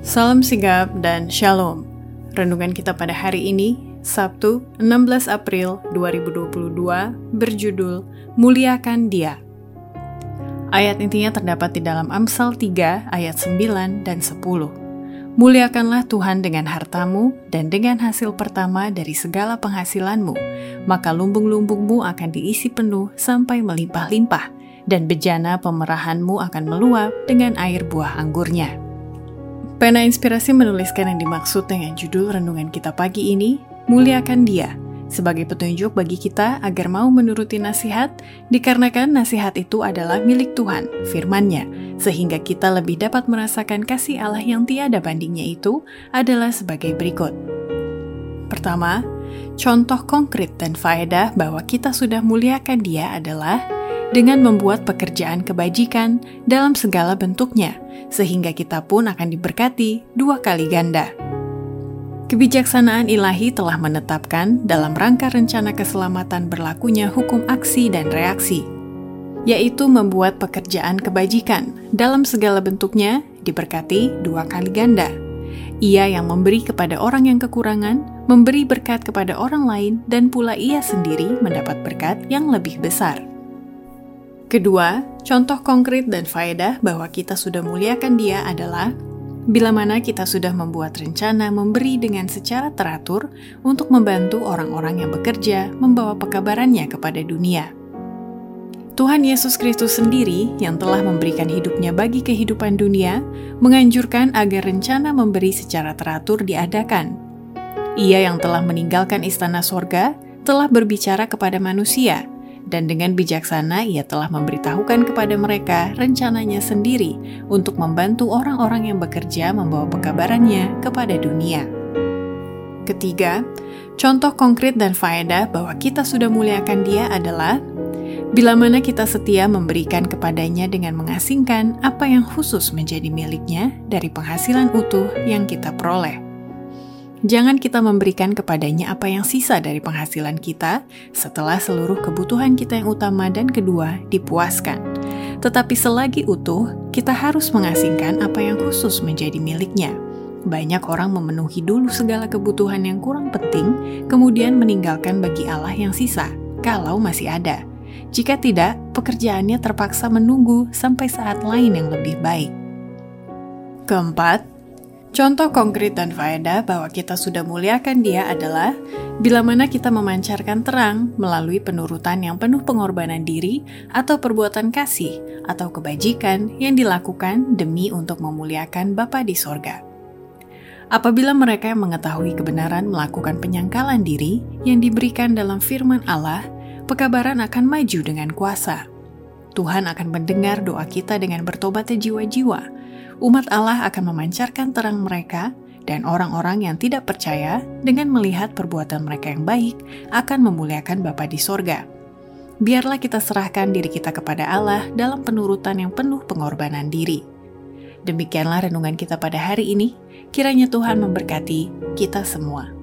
Salam sigap dan shalom. Renungan kita pada hari ini, Sabtu 16 April 2022, berjudul Muliakan Dia. Ayat intinya terdapat di dalam Amsal 3 ayat 9 dan 10. Muliakanlah Tuhan dengan hartamu dan dengan hasil pertama dari segala penghasilanmu, maka lumbung-lumbungmu akan diisi penuh sampai melimpah-limpah, dan bejana pemerahanmu akan meluap dengan air buah anggurnya. Pena Inspirasi menuliskan yang dimaksud dengan judul renungan kita pagi ini, Muliakan Dia, sebagai petunjuk bagi kita agar mau menuruti nasihat, dikarenakan nasihat itu adalah milik Tuhan, firman-Nya, sehingga kita lebih dapat merasakan kasih Allah yang tiada bandingnya itu adalah sebagai berikut. Pertama, contoh konkret dan faedah bahwa kita sudah muliakan dia adalah dengan membuat pekerjaan kebajikan dalam segala bentuknya, sehingga kita pun akan diberkati dua kali ganda. Kebijaksanaan ilahi telah menetapkan dalam rangka rencana keselamatan berlakunya hukum aksi dan reaksi, yaitu membuat pekerjaan kebajikan dalam segala bentuknya diberkati dua kali ganda. Ia yang memberi kepada orang yang kekurangan, memberi berkat kepada orang lain, dan pula ia sendiri mendapat berkat yang lebih besar. Kedua, contoh konkret dan faedah bahwa kita sudah muliakan dia adalah Bila mana kita sudah membuat rencana memberi dengan secara teratur untuk membantu orang-orang yang bekerja membawa pekabarannya kepada dunia. Tuhan Yesus Kristus sendiri yang telah memberikan hidupnya bagi kehidupan dunia, menganjurkan agar rencana memberi secara teratur diadakan. Ia yang telah meninggalkan istana sorga, telah berbicara kepada manusia, dan dengan bijaksana ia telah memberitahukan kepada mereka rencananya sendiri untuk membantu orang-orang yang bekerja membawa pekabarannya kepada dunia. Ketiga, contoh konkret dan faedah bahwa kita sudah muliakan dia adalah bila mana kita setia memberikan kepadanya dengan mengasingkan apa yang khusus menjadi miliknya dari penghasilan utuh yang kita peroleh. Jangan kita memberikan kepadanya apa yang sisa dari penghasilan kita setelah seluruh kebutuhan kita yang utama dan kedua dipuaskan. Tetapi selagi utuh, kita harus mengasingkan apa yang khusus menjadi miliknya. Banyak orang memenuhi dulu segala kebutuhan yang kurang penting, kemudian meninggalkan bagi Allah yang sisa, kalau masih ada. Jika tidak, pekerjaannya terpaksa menunggu sampai saat lain yang lebih baik. Keempat, Contoh konkret dan faedah bahwa kita sudah muliakan dia adalah bila mana kita memancarkan terang melalui penurutan yang penuh pengorbanan diri atau perbuatan kasih atau kebajikan yang dilakukan demi untuk memuliakan Bapa di sorga. Apabila mereka yang mengetahui kebenaran melakukan penyangkalan diri yang diberikan dalam firman Allah, pekabaran akan maju dengan kuasa. Tuhan akan mendengar doa kita dengan bertobatnya jiwa-jiwa, umat Allah akan memancarkan terang mereka dan orang-orang yang tidak percaya dengan melihat perbuatan mereka yang baik akan memuliakan Bapa di sorga. Biarlah kita serahkan diri kita kepada Allah dalam penurutan yang penuh pengorbanan diri. Demikianlah renungan kita pada hari ini. Kiranya Tuhan memberkati kita semua.